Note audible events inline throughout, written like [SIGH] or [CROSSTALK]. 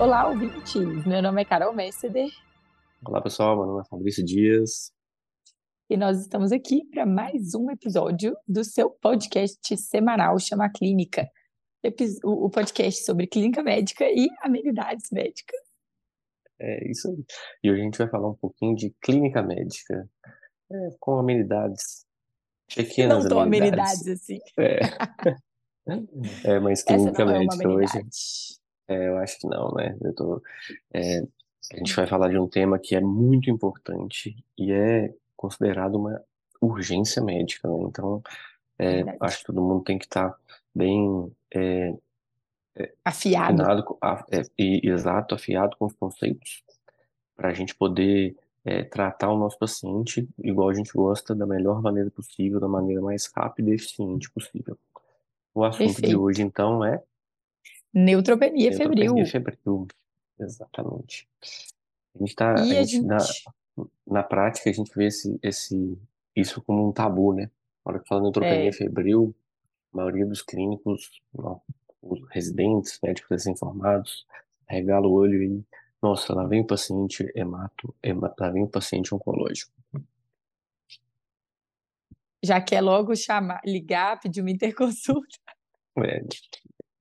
Olá, ouvintes! Meu nome é Carol Messeder Olá, pessoal. Meu nome é Fabrício Dias. e nós estamos aqui para mais um episódio do seu podcast semanal Chama Clínica. O podcast sobre clínica médica e amenidades médicas. É isso aí. E hoje a gente vai falar um pouquinho de clínica médica, é, com amenidades, pequenas Não tão amenidades. amenidades assim. É. [LAUGHS] É, mas clínica é médica hoje, amenidade. é, eu acho que não, né? Eu tô, é, a gente vai falar de um tema que é muito importante e é considerado uma urgência médica, né? Então, é, acho que todo mundo tem que estar bem é, Afiado. afinado, com- a- é, e exato, afiado com os conceitos, para a gente poder é, tratar o nosso paciente igual a gente gosta, da melhor maneira possível, da maneira mais rápida e eficiente possível. O assunto de Perfeito. hoje, então, é Neutropenia febril. neutropenia febril. Exatamente. A gente tá, E a a gente, na, gente. na prática, a gente vê esse, esse, isso como um tabu, né? Na hora que fala neutropenia É, febril, a maioria dos clínicos, não, os residentes, médicos recém-formados, regala o olho e, nossa, lá vem o paciente hemato, hema- lá vem o paciente oncológico. já quer logo chamar, ligar, pedir uma interconsulta, É,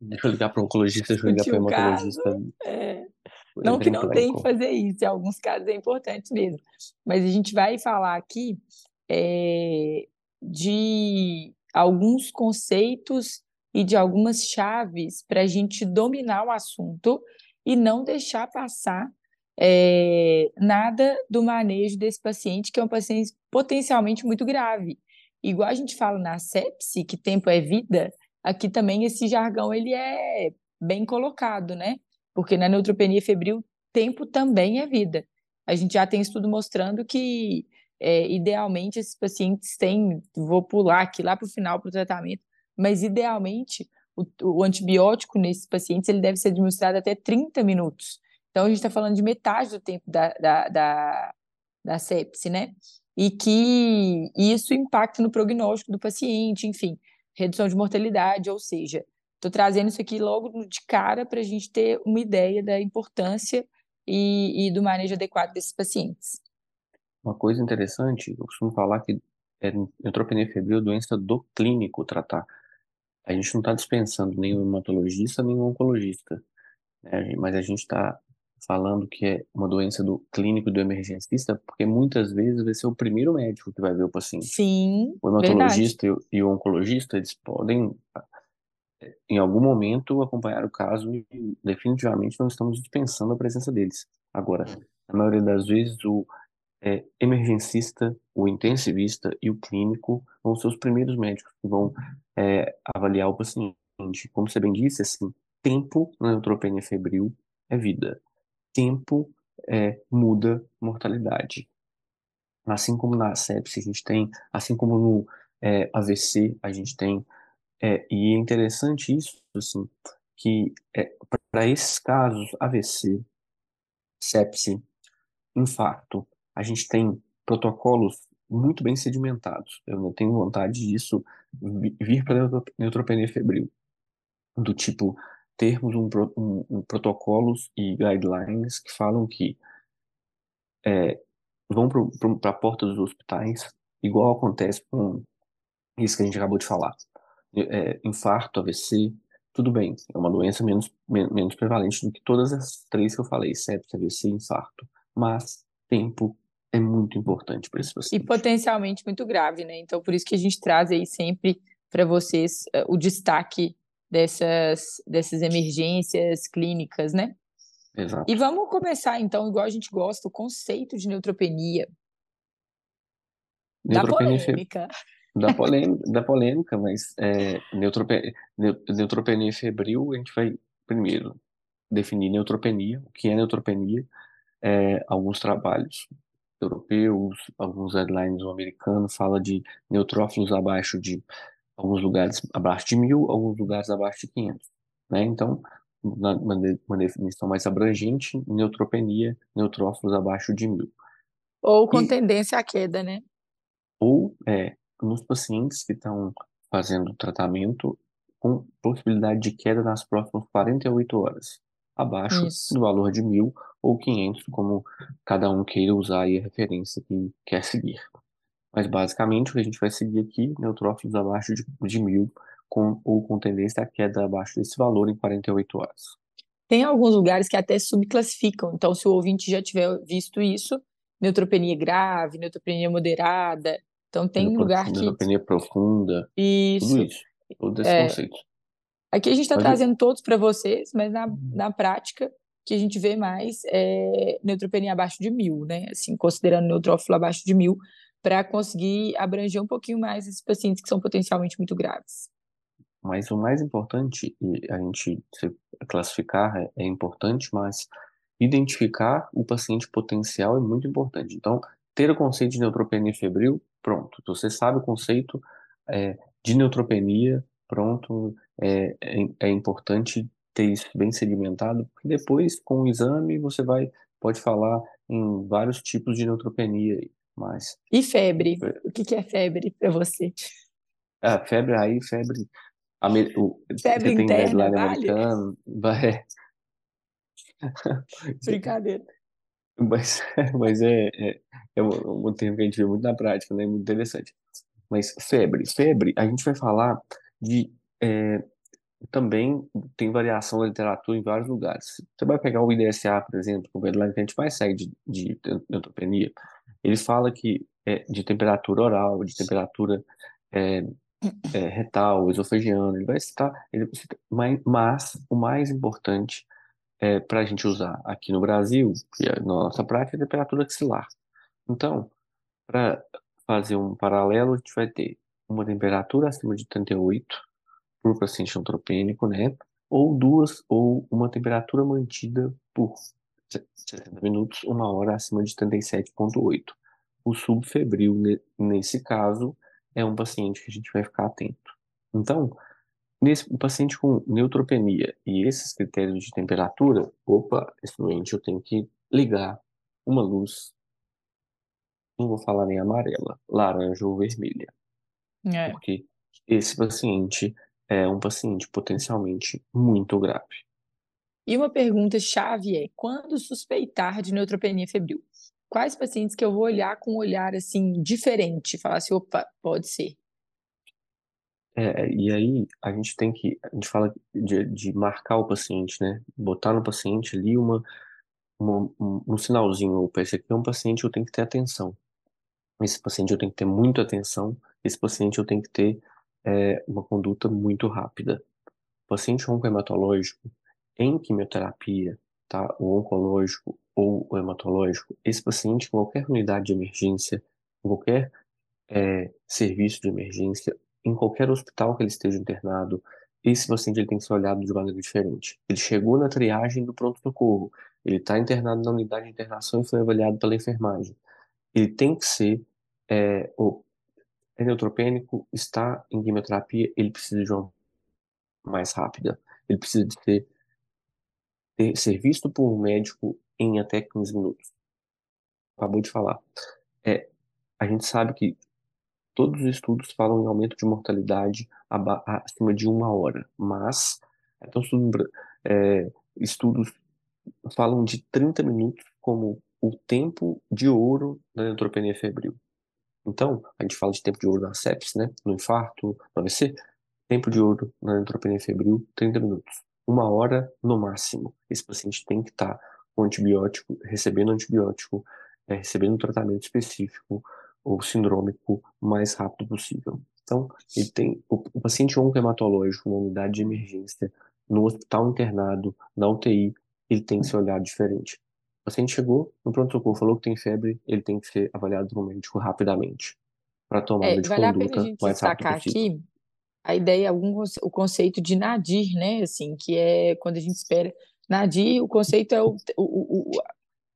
deixa eu ligar para o oncologista, deixa eu ligar para o hematologista. É. Não que não tem que fazer isso, em alguns casos é importante mesmo. Mas a gente vai falar aqui é, de alguns conceitos e de algumas chaves para a gente dominar o assunto e não deixar passar é, nada do manejo desse paciente, que é um paciente potencialmente muito grave. Igual a gente fala na sepse, que tempo é vida, aqui também esse jargão ele é bem colocado, né? Porque na neutropenia febril, tempo também é vida. A gente já tem estudo mostrando que, é, idealmente, esses pacientes têm, vou pular aqui lá para o final para o tratamento, mas idealmente o, o antibiótico nesses pacientes ele deve ser administrado até 30 minutos. Então, a gente está falando de metade do tempo da, da, da, da sepse, né? E que isso impacta no prognóstico do paciente, enfim, redução de mortalidade, ou seja, Estou trazendo isso aqui logo de cara para a gente ter uma ideia da importância e, e do manejo adequado desses pacientes. Uma coisa interessante, eu costumo falar que é, neutropenia febril é doença do clínico tratar. A gente não está dispensando nem o hematologista, nem o oncologista, né? Mas a gente está falando que é uma doença do clínico e do emergencista, porque muitas vezes vai ser o primeiro médico que vai ver o paciente. Sim, O hematologista e o, e o oncologista, eles podem, em algum momento, acompanhar o caso e definitivamente não estamos dispensando a presença deles. Agora, na maioria das vezes, o é, emergencista, o intensivista e o clínico vão ser os primeiros médicos que vão é, avaliar o paciente. Como você bem disse, assim, tempo na neutropenia febril é vida. Tempo é, muda mortalidade. Assim como na sepse a gente tem, assim como no é, AVC a gente tem, é, e é interessante isso, assim, que para esses casos, AVC, sepse, infarto, a gente tem protocolos muito bem sedimentados. Eu não tenho vontade disso vi- vir para neutropenia febril, do tipo termos um, um- um protocolos e guidelines que falam que é, vão para a porta dos hospitais, igual acontece com isso que a gente acabou de falar. É, infarto, AVC, tudo bem, é uma doença menos, men- menos prevalente do que todas as três que eu falei, sepse, AVC infarto. Mas tempo é muito importante para esse E paciente. potencialmente muito grave, né? Então, por isso que a gente traz aí sempre para vocês eh, o destaque dessas, dessas emergências clínicas, né? Exato. E vamos começar, então, igual a gente gosta, o conceito de neutropenia. Da Neutropenia fe- polêmica. da polêmica, da polêmica, mas é, neutrope- neu- neutropenia febril, a gente vai primeiro definir neutropenia, o que é neutropenia, é, alguns trabalhos europeus, alguns guidelines americanos fala de neutrófilos abaixo de alguns lugares abaixo de mil, alguns lugares abaixo de 500, né? Então, na, uma definição mais abrangente, neutropenia, neutrófilos abaixo de mil. Ou com e, tendência à queda, né? Ou é, nos pacientes que estão fazendo tratamento com possibilidade de queda nas próximas 48 horas, abaixo Isso. do valor de mil ou 500, como cada um queira usar aí a referência que quer seguir. Mas basicamente o que a gente vai seguir aqui, neutrófilos abaixo de, de mil, com, ou com tendência à queda abaixo desse valor em 48 horas. Tem alguns lugares que até subclassificam, então se o ouvinte já tiver visto isso, neutropenia grave, neutropenia moderada, então tem lugar que... Neutropenia profunda, isso. tudo isso, todos esses é. conceitos. Aqui a gente está trazendo todos para vocês, mas na, na prática que a gente vê mais é neutropenia abaixo de mil, né? Assim, considerando neutrófilo abaixo de mil, para conseguir abranger um pouquinho mais esses pacientes que são potencialmente muito graves. Mas o mais importante, e a gente classificar é, é importante, mas identificar o paciente potencial é muito importante. Então, ter o conceito de neutropenia febril, pronto. Você sabe o conceito é, de neutropenia, pronto. É, é, é, importante ter isso bem segmentado, porque depois, com o exame, você vai pode falar em vários tipos de neutropenia. Mas... E febre? O que, que é febre para você? Ah, febre aí, febre. O, febre você interna, tem vale? americano, vai. [LAUGHS] Brincadeira. Mas, mas é, é, é um, um termo que a gente vê muito na prática, né? Muito interessante. Mas febre, febre, a gente vai falar de é, também tem variação da literatura em vários lugares. Você vai pegar o IDSA, por exemplo, o guideline que a gente mais segue de, de neutropenia, ele fala que é, de temperatura oral, de temperatura é, é, retal, esofegiana, ele vai citar, ele mas, mas o mais importante é, para a gente usar aqui no Brasil, que é, na nossa prática, é a temperatura axilar. Então, para fazer um paralelo, a gente vai ter uma temperatura acima de 38 por paciente antropênico, né? Ou duas, ou uma temperatura mantida por 60 minutos, uma hora acima de 37,8. O subfebril, nesse caso, é um paciente que a gente vai ficar atento. Então, nesse paciente com neutropenia e esses critérios de temperatura, opa, esse doente eu tenho que ligar uma luz, não vou falar nem amarela, laranja ou vermelha. É. Porque esse paciente é um paciente potencialmente muito grave. E uma pergunta chave é: quando suspeitar de neutropenia febril? Quais pacientes que eu vou olhar com um olhar assim diferente, falar assim, opa, pode ser? É, e aí a gente tem que, a gente fala de, de marcar o paciente, né? Botar no paciente ali uma, uma um, um, sinalzinho, opa, esse aqui é um paciente eu tenho que ter atenção. Esse paciente eu tenho que ter muita atenção, esse paciente eu tenho que ter é, uma conduta muito rápida. O paciente oncohematológico, em quimioterapia, tá? O oncológico ou o hematológico, esse paciente, em qualquer unidade de emergência, em qualquer é, serviço de emergência, em qualquer hospital que ele esteja internado, esse paciente ele tem que ser olhado de maneira diferente. Ele chegou na triagem do pronto-socorro, ele está internado na unidade de internação e foi avaliado pela enfermagem. Ele tem que ser, é, é neutropênico, está em quimioterapia, ele precisa de uma mais rápida. Ele precisa de ser ser visto por um médico em até 15 minutos. Acabou de falar. É, a gente sabe que todos os estudos falam em aumento de mortalidade acima de uma hora, mas então, é, estudos falam de 30 minutos como o tempo de ouro da neutropenia febril. Então, a gente fala de tempo de ouro na sepsis, né? No infarto, no AVC. Tempo de ouro na neutropenia febril, 30 minutos uma hora no máximo. Esse paciente tem que estar com antibiótico, recebendo antibiótico, é, recebendo um tratamento específico ou sindrômico o mais rápido possível. Então, ele tem o, o paciente oncohematológico na unidade de emergência, no hospital internado, na UTI, ele tem que ser olhado diferente. O paciente chegou no pronto-socorro, falou que tem febre, ele tem que ser avaliado por um médico rapidamente para tomar é, de vale conduta a pena a mais rápido possível. Aqui a ideia, algum, o conceito de nadir, né? Assim, que é quando a gente espera. Nadir, o conceito é o, o, o,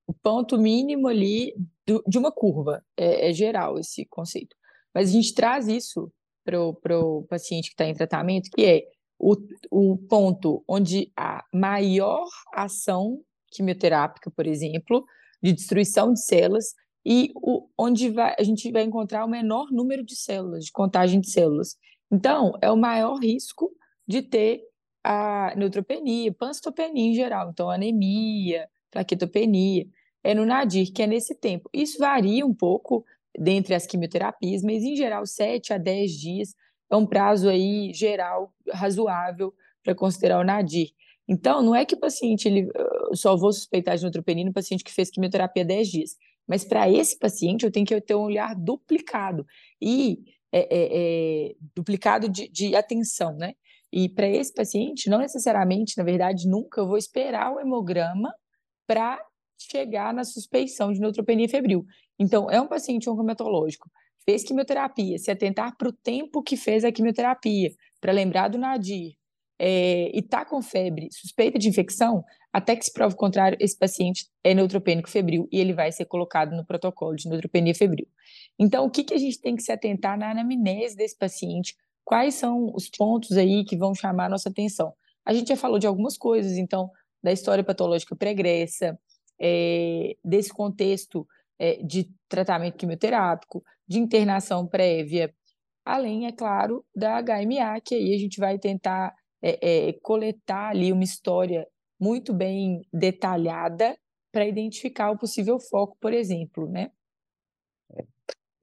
o ponto mínimo ali do, de uma curva. É, é, geral esse conceito. Mas a gente traz isso para o paciente que está em tratamento, que é o, o ponto onde a maior ação quimioterápica, por exemplo, de destruição de células, e o, onde vai, a gente vai encontrar o menor número de células, de contagem de células. Então, é o maior risco de ter a neutropenia, pancitopenia em geral, então anemia, plaquetopenia, é no nadir, que é nesse tempo. Isso varia um pouco dentre as quimioterapias, mas em geral 7 a 10 dias é um prazo aí geral razoável para considerar o nadir. Então, não é que o paciente, ele, eu só vou suspeitar de neutropenia no paciente que fez quimioterapia 10 dias, mas para esse paciente eu tenho que ter um olhar duplicado e é, é, é, duplicado de, de atenção, né? E para esse paciente, não necessariamente, na verdade, nunca eu vou esperar o hemograma para chegar na suspeição de neutropenia febril. Então, é um paciente oncometológico, fez quimioterapia, se atentar para o tempo que fez a quimioterapia, para lembrar do nadir, é, e está com febre, suspeita de infecção, até que se prove o contrário, esse paciente é neutropênico febril e ele vai ser colocado no protocolo de neutropenia febril. Então, o que, que a gente tem que se atentar na anamnese desse paciente? Quais são os pontos aí que vão chamar a nossa atenção? A gente já falou de algumas coisas, então, da história patológica pregressa, é, desse contexto é, de tratamento quimioterápico, de internação prévia, além, é claro, da HMA, que aí a gente vai tentar é, é, coletar ali uma história muito bem detalhada para identificar o possível foco, por exemplo, né?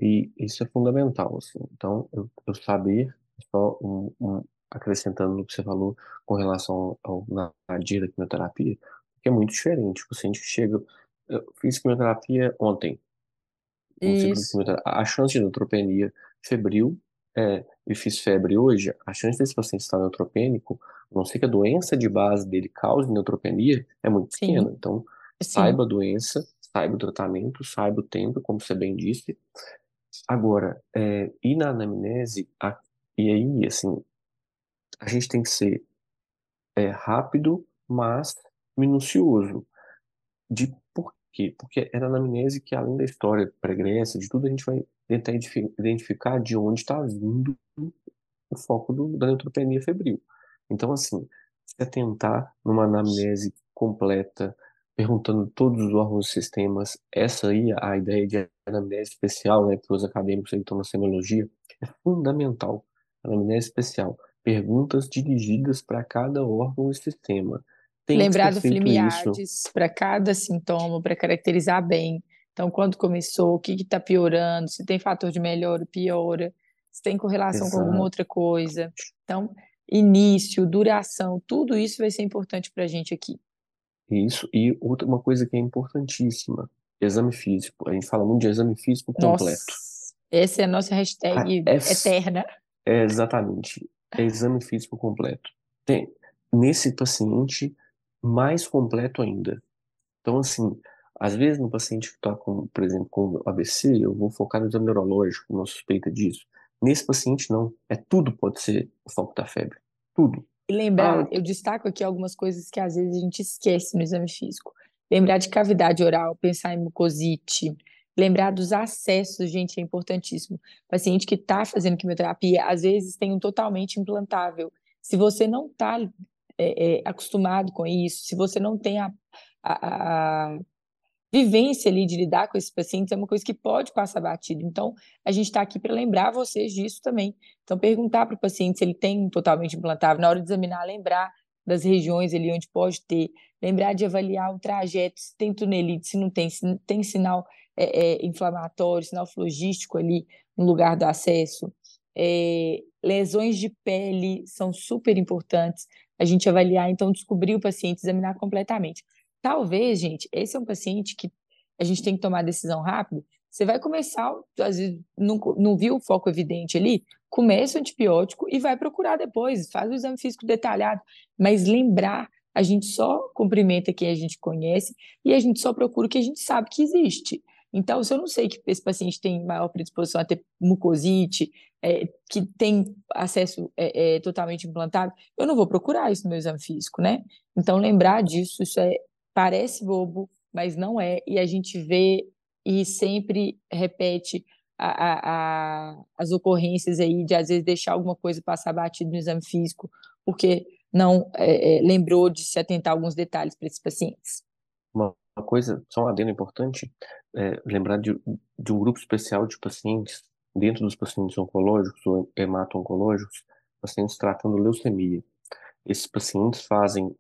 E isso é fundamental, assim. Então, eu, eu saber, só um, um, acrescentando no que você falou com relação ao nadir da quimioterapia, que é muito diferente. O paciente chega, eu fiz quimioterapia ontem, um Isso, quimioterapia, a chance de neutropenia febril é, e fiz febre hoje, a chance desse paciente estar neutropênico, a não ser que a doença de base dele cause neutropenia, é muito pequena. sim, Então, sim. saiba a doença, saiba o tratamento, saiba o tempo, como você bem disse. Agora, é, e na anamnese, a, e aí, assim, a gente tem que ser é, rápido, mas minucioso. De por quê? Porque é na anamnese que, além da história pregressa, de tudo, a gente vai tentar identifi- identificar de onde está vindo o foco do, da neutropenia febril. Então, assim, se atentar numa anamnese completa, perguntando todos os órgãos e sistemas, essa aí, a ideia de anamnese especial, né, para os acadêmicos que estão na semiologia, é fundamental. Anamnese especial. Perguntas dirigidas para cada órgão e sistema. Tem Lembrar do. Flimiades para cada sintoma, para caracterizar bem. Então, quando começou, o que está piorando, se tem fator de melhora, piora, se tem correlação com alguma Exato. outra coisa. Então, início, duração, tudo isso vai ser importante para a gente aqui. Isso. E outra uma coisa que é importantíssima, exame físico. A gente fala muito de exame físico completo. Nossa, essa é a nossa Ah, hashtag é, eterna. é exatamente, é exame físico completo. Tem, nesse paciente, mais completo ainda. Então, assim, às vezes no paciente que está com, por exemplo, com AVC, eu vou focar no exame neurológico, uma suspeita disso. Nesse paciente, não. É tudo pode ser o foco da febre. Tudo. E Ah, lembrar, eu- eu destaco aqui algumas coisas que às vezes a gente esquece no exame físico. Lembrar de cavidade oral, pensar em mucosite, lembrar dos acessos, gente, é importantíssimo. Paciente que está fazendo quimioterapia, às vezes tem um totalmente implantável. Se você não está acostumado com isso, se você não tem a, a, a vivência ali de lidar com esses pacientes é uma coisa que pode passar batido. Então, a gente está aqui para lembrar vocês disso também. Então, perguntar para o paciente se ele tem totalmente implantável, na hora de examinar, lembrar das regiões ali onde pode ter, lembrar de avaliar o trajeto, se tem tunelite, se não tem, se tem sinal é, é, inflamatório, sinal flogístico ali no lugar do acesso. É, lesões de pele são super importantes. A gente avaliar, então, descobrir o paciente, examinar completamente. Talvez, gente, esse é um paciente que a gente tem que tomar decisão rápido. Você vai começar, às vezes, não, não viu o foco evidente ali, começa o antibiótico e vai procurar depois, faz o exame físico detalhado. Mas lembrar, a gente só cumprimenta quem a gente conhece e a gente só procura o que a gente sabe que existe. Então, se eu não sei que esse paciente tem maior predisposição a ter mucosite, é, que tem acesso é, é, totalmente implantado, eu não vou procurar isso no meu exame físico, né? Então, lembrar disso, isso é parece bobo, mas não é, e a gente vê e sempre repete a, a, a, as ocorrências aí de às vezes deixar alguma coisa passar batido no exame físico, porque não é, é, lembrou de se atentar a alguns detalhes para esses pacientes. uma coisa, só um adendo importante, é, lembrar de, de um grupo especial de pacientes, dentro dos pacientes oncológicos ou hemato-oncológicos, pacientes tratando leucemia. Esses pacientes fazem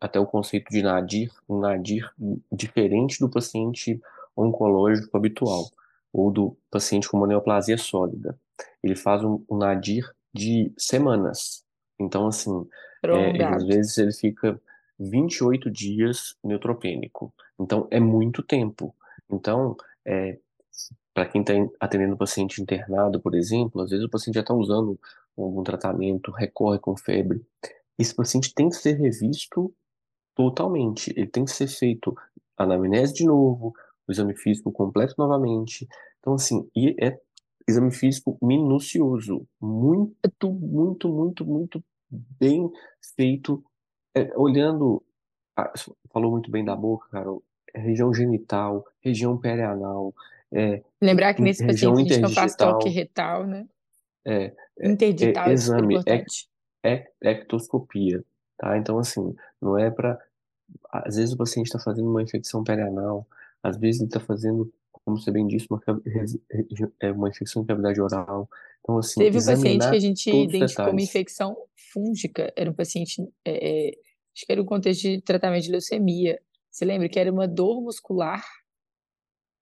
até o conceito de nadir, um nadir diferente do paciente oncológico habitual, ou do paciente com uma neoplasia sólida. Ele faz um, um nadir de semanas. Então, assim, é, às vezes ele fica 28 dias neutropênico. Então, é muito tempo. Então, é, para quem está atendendo o paciente internado, por exemplo, às vezes o paciente já está usando algum tratamento, recorre com febre. Esse paciente tem que ser revisto totalmente. Ele tem que ser feito anamnese de novo, o exame físico completo novamente. Então, assim, e é exame físico minucioso, muito, muito, muito, muito bem feito, é, olhando, falou muito bem da boca, Carol, é região genital, região perianal, é, Lembrar que nesse paciente a gente não faz toque retal, né? É, é, Interdital, é, exame, é, é, ectoscopia, tá? Então, assim, não é para às vezes o paciente está fazendo uma infecção perianal, às vezes ele está fazendo, como você bem disse, uma, é uma infecção de cavidade oral. Então, assim, Teve um paciente que a gente identificou uma infecção fúngica, era um paciente, é, é, acho que era um contexto de tratamento de leucemia. Você lembra que era uma dor muscular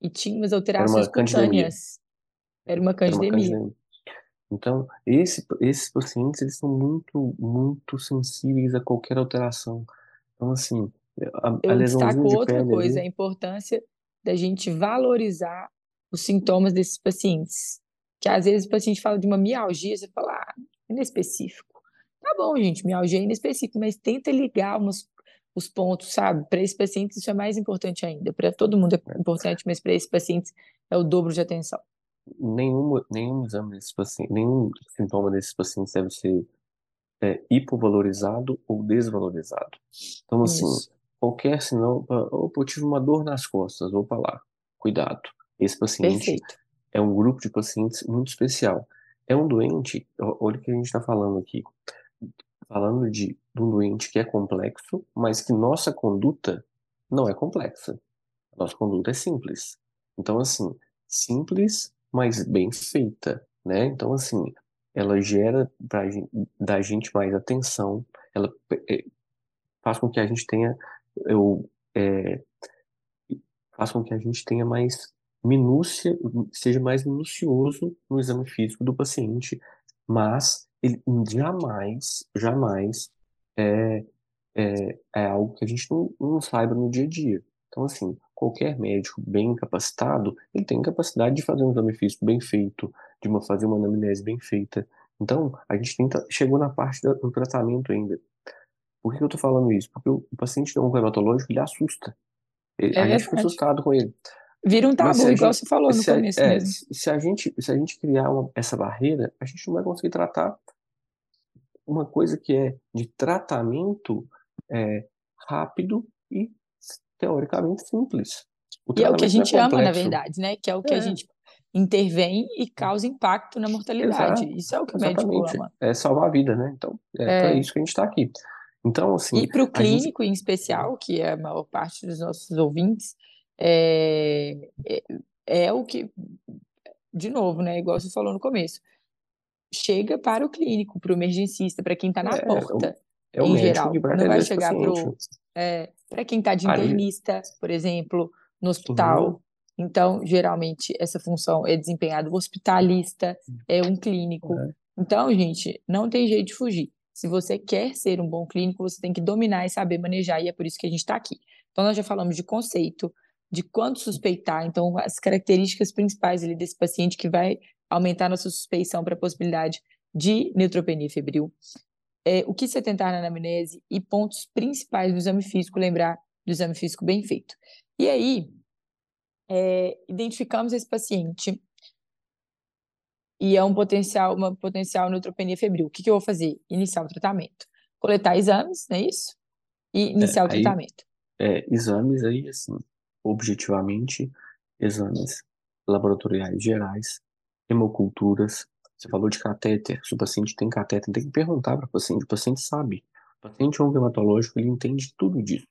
e tinha umas alterações era cutâneas. Era uma candidemia. Era uma candidemia. Então, esse, esses pacientes, eles são muito, muito sensíveis a qualquer alteração. Então, assim, a, a Eu destaco de outra coisa, ali... a importância da gente valorizar os sintomas desses pacientes. Que às vezes o paciente fala de uma mialgia, você fala, ah, é inespecífico. Tá bom, gente, mialgia é inespecífico, mas tenta ligar umas, os pontos, sabe? Para esse paciente isso é mais importante ainda. Para todo mundo é importante, mas para esse paciente é o dobro de atenção nenhum, nenhum exame desses pacientes, nenhum sintoma desses pacientes deve ser é, hipovalorizado ou desvalorizado. Então, assim, Isso. qualquer sinal, opa, eu tive uma dor nas costas, opa lá, cuidado. Esse paciente Perfeito. é um grupo de pacientes muito especial. É um doente, olha o que a gente está falando aqui, falando de, de um doente que é complexo, mas que nossa conduta não é complexa. Nossa conduta é simples. Então, assim, simples mas bem feita, né? Então, assim, ela gera pra, da gente mais atenção, ela é, faz com que a gente tenha, eu, é, faz com que a gente tenha mais minúcia, seja mais minucioso no exame físico do paciente, mas ele jamais, jamais é, é, é algo que a gente não, não saiba no dia a dia. Então, assim, qualquer médico bem capacitado, ele tem capacidade de fazer um exame físico bem feito, de uma, fazer uma anamnese bem feita. Então, a gente tenta, chegou na parte do tratamento ainda. Por que eu estou falando isso? Porque o, o paciente oncohematológico, ele assusta. Ele, é a gente fica assustado com ele. Vira um tabu, igual gente, você falou no começo a, é, mesmo. Se a, gente, se a gente criar uma, essa barreira, a gente não vai conseguir tratar uma coisa que é de tratamento é, rápido e teoricamente simples. O e é o que a é gente é ama, na verdade, né? Que é o que é. a gente intervém e causa impacto na mortalidade. Exato. Isso é o que Exatamente. o médico ama. É salvar a vida, né? Então, é, é. para isso que a gente está aqui. Então, assim. E para o clínico, gente... em especial, que é a maior parte dos nossos ouvintes, é, é, é o que, de novo, né? Igual você falou no começo, chega para o clínico, para o emergencista, para quem está na é, porta. É o, em geral, não vai chegar para o é, para quem está de internista, por exemplo, no hospital. Uhum. Então, geralmente, essa função é desempenhada o hospitalista, é um clínico. Uhum. Então, gente, não tem jeito de fugir. Se você quer ser um bom clínico, você tem que dominar e saber manejar, e é por isso que a gente está aqui. Então, nós já falamos de conceito, de quanto suspeitar, então, as características principais ali desse paciente que vai aumentar nossa suspeição para a possibilidade de neutropenia febril é, o que se tentar na anamnese e pontos principais do exame físico, lembrar do exame físico bem feito. E aí, é, identificamos esse paciente e é um potencial, uma potencial neutropenia febril. O que, que eu vou fazer? Iniciar o tratamento. Coletar exames, não é isso? E iniciar é, o tratamento. é, exames aí, assim, objetivamente, exames laboratoriais gerais, hemoculturas, você falou de catéter. Se o paciente tem catéter, tem que perguntar para o paciente. O paciente sabe. O paciente oncohematológico, ele entende tudo disso.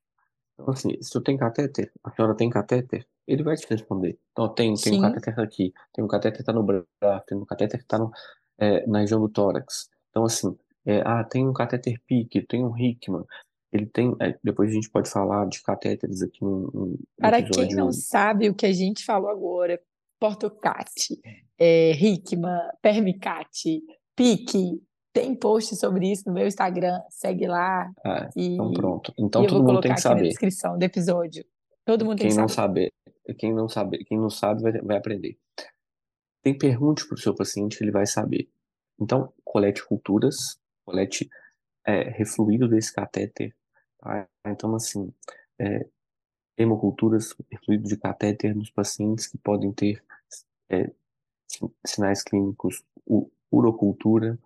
Então, assim, se tu tem catéter, a senhora tem catéter, ele vai te responder. Então, tem, tem um catéter aqui, tem um catéter que tá no braço, tem um catéter que tá no, é, na região do tórax. Então, assim, é, ah, tem um catéter PIC, tem um Hickman. Ele tem, é, depois a gente pode falar de catéteres aqui num para quem não sabe o que a gente falou agora, Portocate, é, Hickman, Permicate, Pique, tem post sobre isso no meu Instagram, segue lá então e, pronto. Então eu vou todo mundo tem que aqui na saber. descrição do episódio. Todo mundo tem que Quem não saber. sabe, quem não sabe, quem não sabe vai, vai aprender. Tem pergunte para o seu paciente que ele vai saber. Então, colete culturas, colete é, refluído desse catéter. tá? Então, assim, é, hemoculturas, refluído de catéter nos pacientes que podem ter é, sin- sinais clínicos, urocultura,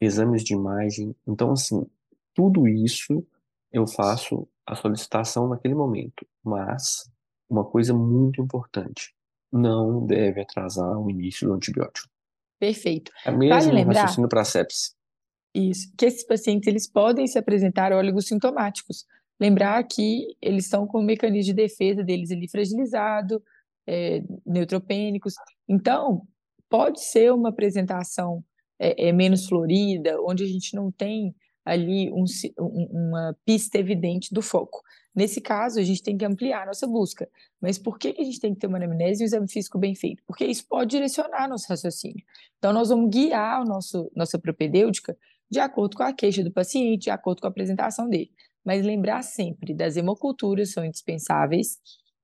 exames de imagem. Então, assim, tudo isso eu faço a solicitação naquele momento. Mas, uma coisa muito importante, não deve atrasar o início do antibiótico. Perfeito. É Vale mesmo um lembrar raciocínio para sepse. Isso, que esses pacientes eles podem se apresentar oligossintomáticos. Lembrar que eles estão com o mecanismo de defesa deles ali fragilizado, é, neutropênicos. Então, pode ser uma apresentação é, é, menos florida, onde a gente não tem ali um um- uma pista evidente do foco. Nesse caso, a gente tem que ampliar a nossa busca. Mas por que a gente tem que ter uma anamnese e um exame físico bem feito? Porque isso pode direcionar nosso raciocínio. Então, nós vamos guiar nosso, nossa propedêutica de acordo com a queixa do paciente, de acordo com a apresentação dele. Mas lembrar sempre das hemoculturas são indispensáveis,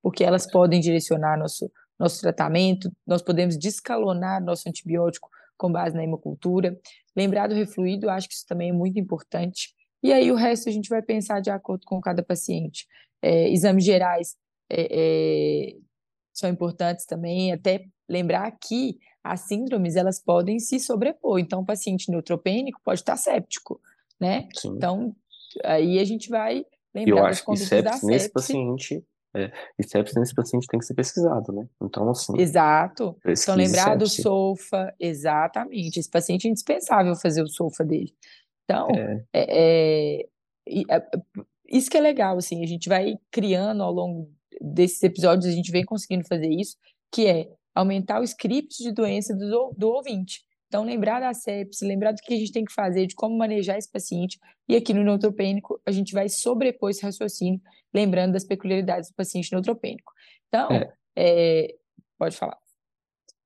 porque elas podem direcionar nosso, nosso tratamento, nós podemos descalonar nosso antibiótico com base na hemocultura. Lembrar do refluído, acho que isso também é muito importante. E aí o resto a gente vai pensar de acordo com cada paciente. É, exames gerais é, é, são importantes também, até lembrar que as síndromes elas podem se sobrepor. Então, o paciente neutropênico pode estar séptico, né? Sim. Então, aí a gente vai eu lembrar das acho que da sepse nesse paciente, é, e sepse nesse paciente tem que ser pesquisado, né? Então, assim, Exato. Então, lembrar do. SOFA, exatamente. Esse paciente é indispensável fazer o SOFA dele. Então, É, é, é, é, isso que é legal, assim, a gente vai criando ao longo desses episódios, a gente vem conseguindo fazer isso, que é aumentar o script de doença do, do ouvinte. Então, lembrar da sepse, lembrar do que a gente tem que fazer, de como manejar esse paciente, e aqui no neutropênico, a gente vai sobrepor esse raciocínio, lembrando das peculiaridades do paciente neutropênico. Então, é, é, pode falar.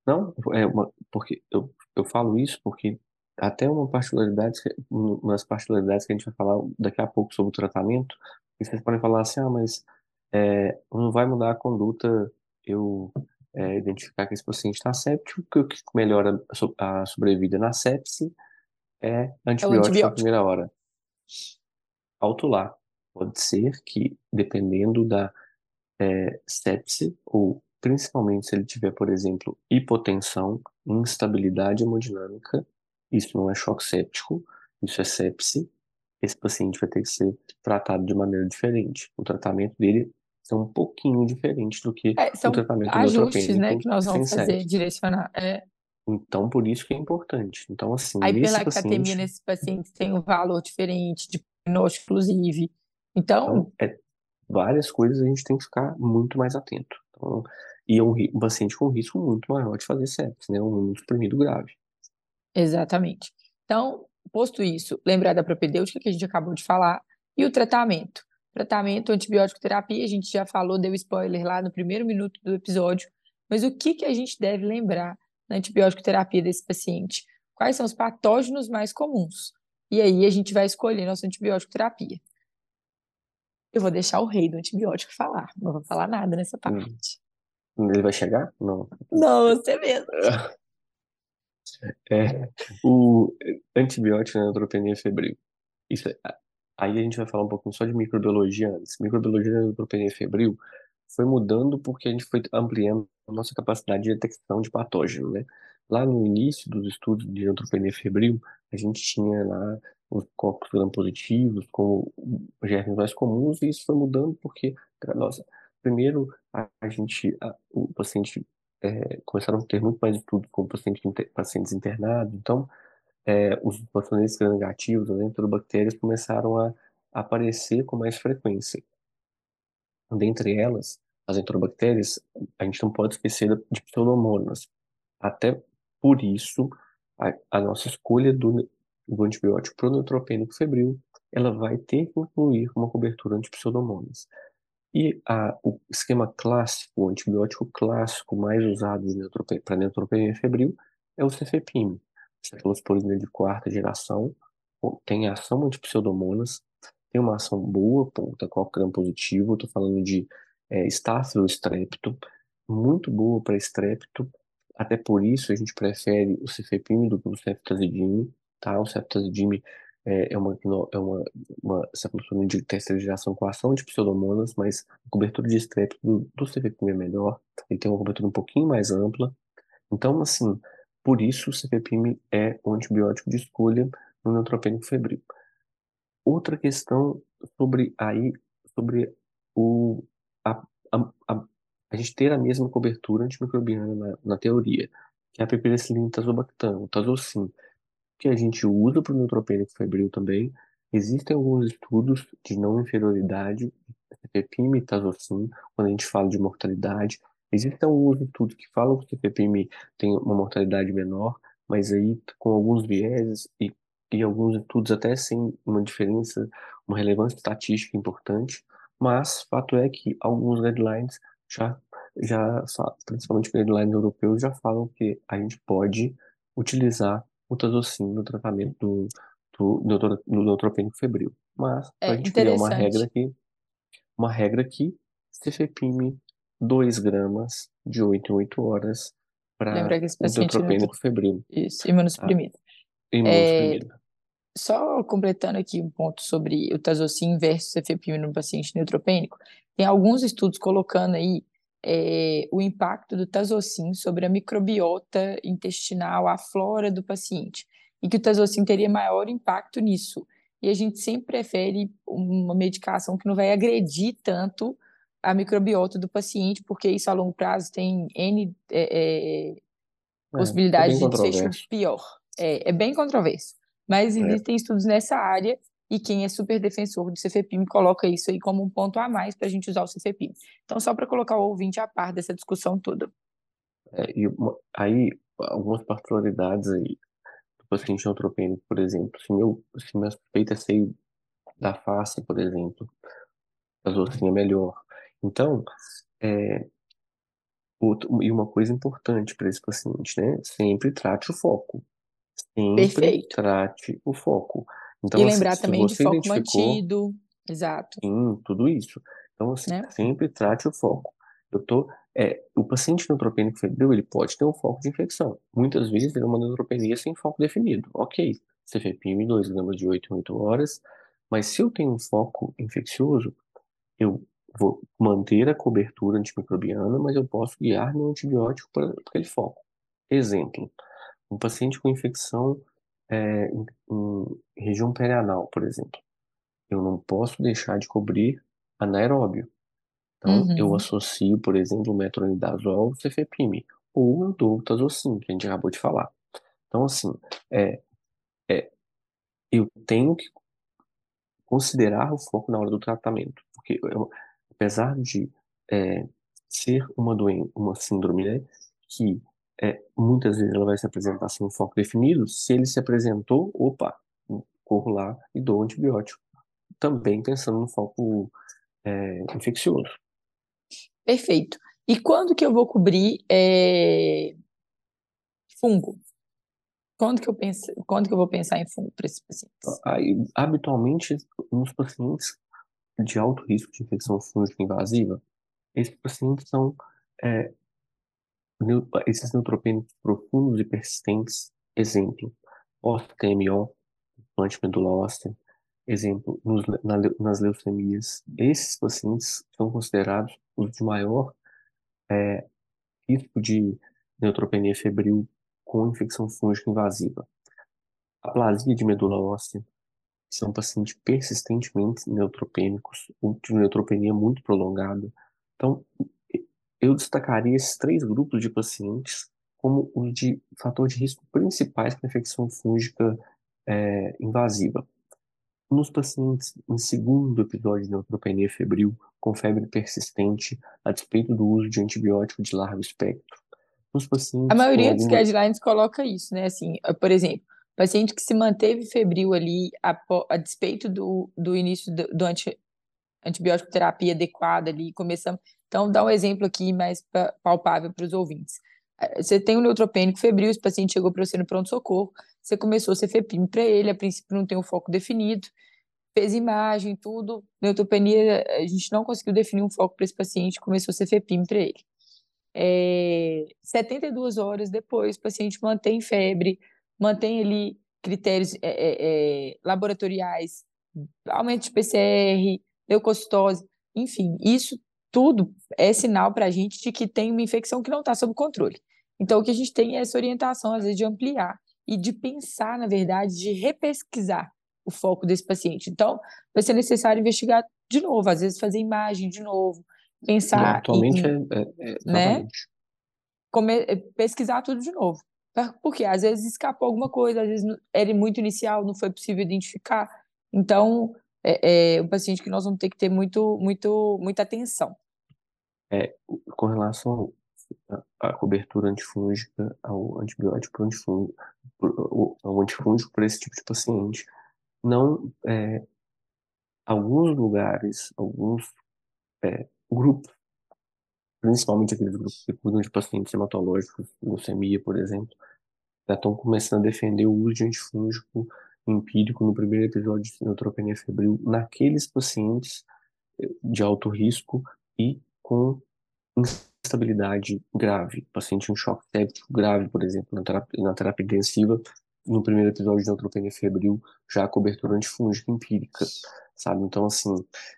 não, é uma, porque eu, eu falo isso porque até uma particularidade, umas particularidades que a gente vai falar daqui a pouco sobre o tratamento, e vocês podem falar assim, ah, mas é, não vai mudar a conduta eu é, identificar que esse paciente está séptico, porque o que melhora a so- a sobrevida na sepse é É o antibiótico na antibiótico. primeira hora. Alto lá. Pode ser que, dependendo da é, sepse, ou principalmente se ele tiver, por exemplo, hipotensão, instabilidade hemodinâmica, isso não é choque séptico, isso é sepse, esse paciente vai ter que ser tratado de maneira diferente. O tratamento dele é um pouquinho diferente do que É, o são tratamento ajustes, né, que nós vamos fazer, direcionar. É. Então, por isso que é importante. Então, assim, A nesse hiperlactatemia paciente, nesses pacientes tem um valor diferente de prognóstico, inclusive. Então, então, é várias coisas a gente tem que ficar muito mais atento. Então, e é um, um paciente com risco muito maior de fazer sepsis, né? Um suprimido grave. exatamente. Então, posto isso, lembrar da propedêutica que a gente acabou de falar e o tratamento. Tratamento, antibiótico terapia, a gente já falou, deu spoiler lá no primeiro minuto do episódio, mas o que que a gente deve lembrar na antibiótico terapia desse paciente? Quais são os patógenos mais comuns? E aí a gente vai escolher nossa antibiótico terapia. Eu vou deixar o rei do antibiótico falar, não vou falar nada nessa Hum. parte. Ele vai chegar? Não. Não, você mesmo. [LAUGHS] É, o antibiótico na neutropenia febril. Isso é- aí a gente vai falar um pouquinho só de microbiologia antes. Microbiologia na neutropenia febril foi mudando porque a gente foi ampliando a nossa capacidade de detecção de patógeno, né? Lá no início dos estudos de neutropenia febril, a gente tinha lá os corpos gram-positivos como germes mais comuns e isso foi mudando porque, nossa, primeiro a, gente, a- o paciente é, começaram a ter muito mais estudos com pacientes internados, então é, os patógenos gram-negativos, as enterobactérias começaram a aparecer com mais frequência. Dentre elas, as enterobactérias, a gente não pode esquecer de pseudomonas. Até por isso, a, a nossa escolha do, do antibiótico para o neutropênico febril, ela vai ter que incluir uma cobertura de pseudomonas. E a, o esquema clássico, o antibiótico clássico mais usado para neutropenia febril é o cefepime, cefalosporina de quarta geração, tem ação anti-pseudomonas, tem uma ação boa contra qualquer gram positivo, estou falando de é, Staphylostrepto, muito boa para estrepto, até por isso a gente prefere o cefepime do que o ceftazidime, tá? O ceftazidime é, é uma, é uma, uma cefalosporina de terceira geração com ação de pseudomonas, mas a cobertura de estrepto do, do cefepime é melhor, ele tem uma cobertura um pouquinho mais ampla. Então, assim, por isso o cefepime é o antibiótico de escolha no neutropênico febril. Outra questão sobre aí sobre o a, a, a, a gente ter a mesma cobertura antimicrobiana na, na teoria, que é a piperacillina tazobactam, o tazocin, que a gente usa para o neutropênico febril também. Existem alguns estudos de não inferioridade de cefepime e tazocin, quando a gente fala de mortalidade. Existem alguns estudos que falam que o cefepime tem uma mortalidade menor, mas aí com alguns vieses e e alguns estudos até sem uma diferença, uma relevância estatística importante, mas fato é que alguns guidelines já, já principalmente guidelines europeus, já falam que a gente pode utilizar o tazocin no tratamento do, do, do, do neutropênico febril. Mas É a gente criar uma regra aqui, uma regra aqui, cefepime 2 gramas de 8 em 8 horas para Lembrar que esse o paciente não neutropênico febril, isso, tá? imunossuprimido. É, Imunossuprimido. só completando aqui um ponto sobre o tazocin versus cefepime no paciente neutropênico, tem alguns estudos colocando aí é, o impacto do tazocin sobre a microbiota intestinal, a flora do paciente, e que o tazocin teria maior impacto nisso. E a gente sempre prefere uma medicação que não vai agredir tanto a microbiota do paciente, porque isso a longo prazo tem N é, é, É, é possibilidade bem de desfecho pior. É, é bem controverso. Mas existem estudos nessa área e quem é super defensor do Cefepime coloca isso aí como um ponto a mais para a gente usar o Cefepime. Então, só para colocar o ouvinte a par dessa discussão toda. e uma- aí, algumas particularidades aí do paciente neutropênico, por exemplo, se meu, se minha suspeita é seio da face, por exemplo, a zocinha é melhor. Então, é, outro, e uma coisa importante para esse paciente, né? Sempre trate o foco. Sempre Perfeito. trate o foco. E Então, assim, lembrar também de foco mantido. Exato, Sim, tudo isso. Então, assim, né? sempre trate o foco. Eu tô, é, o paciente neutropênico febril, ele pode ter um foco de infecção. Muitas vezes ele é uma neutropenia sem foco definido. Ok, cefepime 2 gramas de 8 em 8 horas, mas se eu tenho um foco infeccioso, eu vou manter a cobertura antimicrobiana, mas eu posso guiar meu antibiótico para aquele foco. Exemplo, um paciente com infecção é, em, em região perianal, por exemplo eu não posso deixar de cobrir anaeróbio. Então, eu Uhum. associo, por exemplo, o metronidazol ao cefepime, ou eu dou o tazocin, que a gente acabou de falar. Então, assim, é, é, eu tenho que considerar o foco na hora do tratamento, porque eu- apesar de é, ser uma doença, uma síndrome, né, que é, muitas vezes ela vai se apresentar sem um foco definido, se ele se apresentou, opa, corro lá e dou antibiótico. Também pensando no foco é, infeccioso. Perfeito. E quando que eu vou cobrir é, fungo? Quando que eu penso, quando que eu vou pensar em fungo para esses pacientes? Aí, habitualmente, nos pacientes de alto risco de infecção fúngica invasiva, esses pacientes são é, esses neutropênicos profundos e persistentes, exemplo, osteoTMO, implante medula óssea, exemplo, nos, na nas leucemias. Esses pacientes são considerados os de maior risco de neutropenia febril com infecção fúngica invasiva. Aplasia de medula óssea, são pacientes persistentemente neutropênicos, ou de neutropenia muito prolongada. Então, eu destacaria esses três grupos de pacientes como os de fator de risco principais para infecção fúngica é, invasiva. Nos pacientes em segundo episódio de neutropenia febril, com febre persistente, a despeito do uso de antibiótico de largo espectro. Nos pacientes A maioria dos guidelines coloca isso, né? Assim, por exemplo, paciente que se manteve febril ali a, a despeito do, do início do, do anti, antibiótico terapia adequada ali, começamos. Então, dá um exemplo aqui mais palpável para os ouvintes. É, você tem um neutropênico febril, esse paciente chegou para você no pronto-socorro, você começou a cefepime para ele, a princípio não tem um foco definido, fez imagem, tudo, neutropenia, a gente não conseguiu definir um foco para esse paciente, começou a cefepime para ele. É, 72 horas depois, o paciente mantém febre, mantém ali critérios é, é, é laboratoriais, aumento de PCR, leucocitose, enfim, isso tudo é sinal para a gente de que tem uma infecção que não está sob controle. Então, o que a gente tem é essa orientação, às vezes, de ampliar e de pensar, na verdade, de repesquisar o foco desse paciente. Então, vai ser necessário investigar de novo, às vezes fazer imagem de novo, pensar. atualmente em, é, é, é né? É, pesquisar tudo de novo. Porque às vezes escapou alguma coisa, às vezes era muito inicial, não foi possível identificar. Então, é, é um paciente que nós vamos ter que ter muito, muito, muita atenção. É, com relação à cobertura antifúngica, ao antibiótico antifúngico, ao antifúngico para esse tipo de paciente, não é, alguns lugares, alguns é, grupos, principalmente aqueles grupos que cuidam de pacientes hematológicos, leucemia, por exemplo, já estão começando a defender o uso de antifúngico empírico no primeiro episódio de neutropenia febril naqueles pacientes eh, de alto risco e com instabilidade grave, paciente em choque séptico grave, por exemplo, na terapia, na terapia intensiva, no primeiro episódio de neutropenia febril, já a cobertura antifúngica empírica, sabe? Então, assim,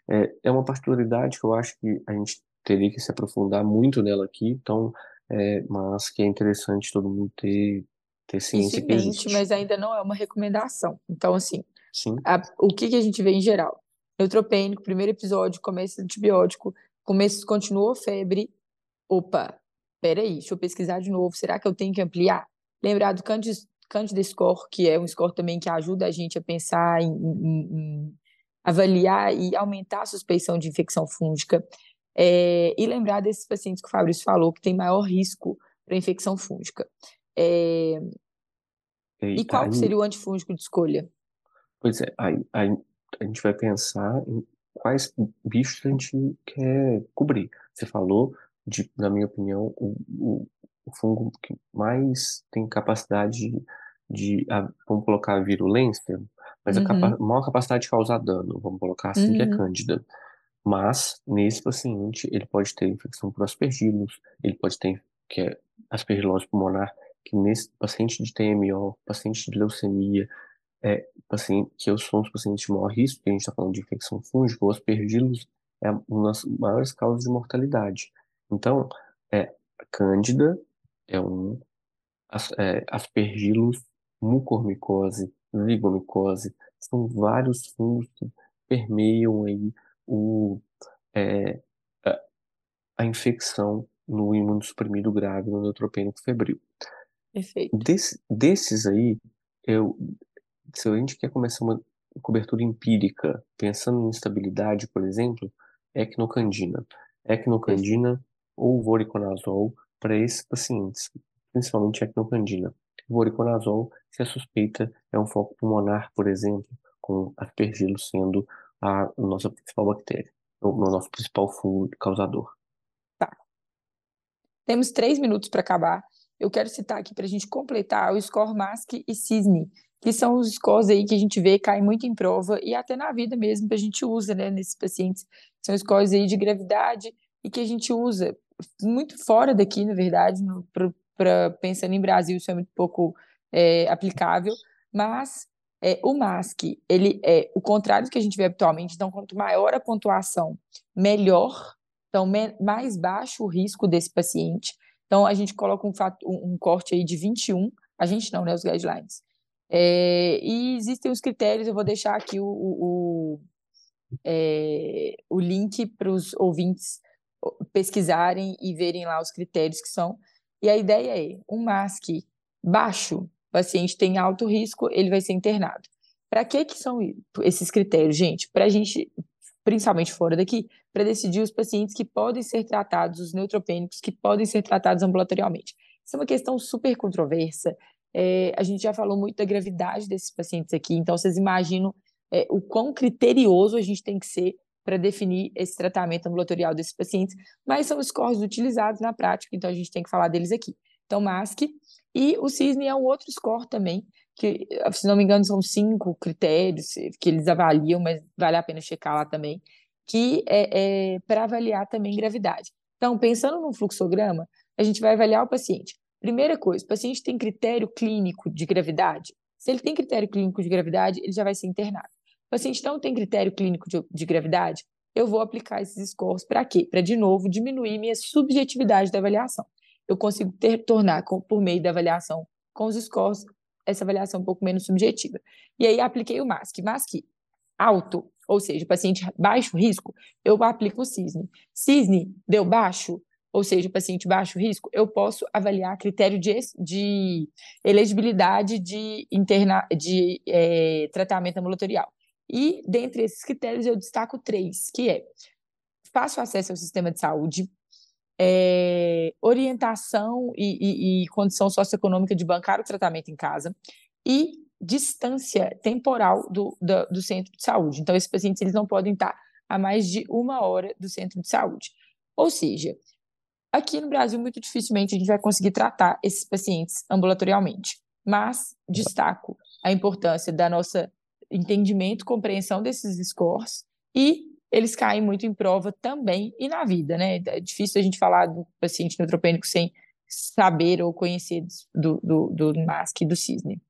é, é uma particularidade que eu acho que a gente teria que se aprofundar muito nela aqui, então, é, mas que é interessante todo mundo ter ter ciência que existe. mas ainda não é uma recomendação. Então, assim, Sim, a- o que que a gente vê em geral? Neutropênico, primeiro episódio, começo de antibiótico, começo, continuou febre. Opa, peraí, deixa eu pesquisar de novo. Será que eu tenho que ampliar? Lembrar do Candida, Candida Score, que é um score também que ajuda a gente a pensar em, em- em avaliar e aumentar a suspeição de infecção fúngica. É, e lembrar desses pacientes que o Fabrício falou, que tem maior risco para infecção fúngica. É, e e qual aí, seria o antifúngico de escolha? pois é, aí, aí a gente vai pensar em quais bichos a gente quer cobrir. Você falou de, na minha opinião, o, o, o fungo que mais tem capacidade de, de a- vamos colocar a virulência, mas a capa, Uhum, maior capacidade de causar dano, vamos colocar assim, que é uhum, Cândida. Mas, nesse paciente, ele pode ter infecção por aspergilos, ele pode ter, que é aspergilose pulmonar, que nesse paciente de TMO, paciente de leucemia, é, paciente, que são os pacientes de maior risco, que a gente está falando de infecção fúngica, o aspergillus é uma das maiores causas de mortalidade. Então, é, a Cândida é um, as, é, aspergillus, mucormicose, zigomicose, são vários fungos que permeiam aí o, é, a, a infecção no imunossuprimido grave, no neutropênico febril. Perfeito. Desse, desses aí, eu, se a gente quer começar uma cobertura empírica, pensando em estabilidade, por exemplo, ecnocandina. Ecnocandina ou voriconazol para esses pacientes, principalmente ecnocandina. Voriconazol, se a suspeita é um foco pulmonar, por exemplo, com aspergillus sendo a nossa principal bactéria, o nosso principal fungo causador. Tá. Temos três minutos para acabar. Eu quero citar aqui para a gente completar o score MASC e CISNE, que são os scores aí que a gente vê caem muito em prova e até na vida mesmo que a gente usa, né, nesses pacientes. São scores aí de gravidade e que a gente usa muito fora daqui, na verdade, para pensando em Brasil, isso é muito pouco é, aplicável, mas é, o MASC, ele é o contrário do que a gente vê habitualmente, então quanto maior a pontuação, melhor, então me, mais baixo o risco desse paciente. Então a gente coloca um, fato, um, corte aí de 21, a gente não, né, os guidelines. É, e existem os critérios, eu vou deixar aqui o, o, é, o link para os ouvintes pesquisarem e verem lá os critérios que são. E a ideia é, um MASC baixo, o paciente tem alto risco, ele vai ser internado. Para que que são esses critérios, gente? Para a gente, principalmente fora daqui, para decidir os pacientes que podem ser tratados, os neutropênicos que podem ser tratados ambulatorialmente. Isso é uma questão super controversa. É, a gente já falou muito da gravidade desses pacientes aqui, então vocês imaginam é, o quão criterioso a gente tem que ser para definir esse tratamento ambulatorial desses pacientes, mas são scores utilizados na prática, então a gente tem que falar deles aqui. Então, MASC e o CISNE é um outro score também, que, se não me engano, são cinco critérios que eles avaliam, mas vale a pena checar lá também, que é, é para avaliar também gravidade. Então, pensando no fluxograma, a gente vai avaliar o paciente. Primeira coisa, o paciente tem critério clínico de gravidade? Se ele tem critério clínico de gravidade, ele já vai ser internado. O paciente não tem critério clínico de, de gravidade, eu vou aplicar esses scores para quê? Para, de novo, diminuir minha subjetividade da avaliação. Eu consigo ter, tornar, com, por meio da avaliação com os scores, essa avaliação um pouco menos subjetiva. E aí apliquei o MASC. MASC alto, ou seja, paciente baixo risco, eu aplico o CISNE. CISNE deu baixo, ou seja, paciente baixo risco, eu posso avaliar critério de, de elegibilidade de, interna, de é, tratamento ambulatorial. E, dentre esses critérios, eu destaco três, que é fácil acesso ao sistema de saúde, é, orientação e, e, e, condição socioeconômica de bancar o tratamento em casa e distância temporal do, do, do, centro de saúde. Então, esses pacientes eles não podem estar a mais de uma hora do centro de saúde. Ou seja, aqui no Brasil, muito dificilmente a gente vai conseguir tratar esses pacientes ambulatorialmente, mas destaco a importância da nossa entendimento, compreensão desses scores e eles caem muito em prova também e na vida, né? É difícil a gente falar do paciente neutropênico sem saber ou conhecer do, do, do MASC e do CISNE.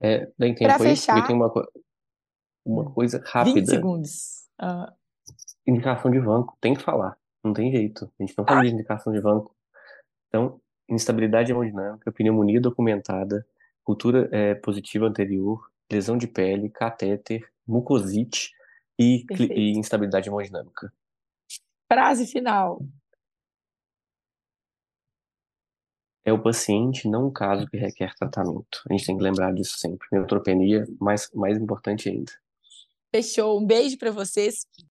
É, tem tempo aí, fechar, tem uma, uma coisa rápida. 20 segundos. Uh... Indicação de banco, tem que falar, não tem jeito. A gente não fala ah. de indicação de banco. Então, instabilidade hemodinâmica, pneumonia documentada, cultura é, positiva anterior, lesão de pele, catéter, mucosite e, e instabilidade hemodinâmica. Frase final. É o paciente, não o caso que requer tratamento. A gente tem que lembrar disso sempre. Neutropenia, mais, mais importante ainda. Fechou. Um beijo para vocês.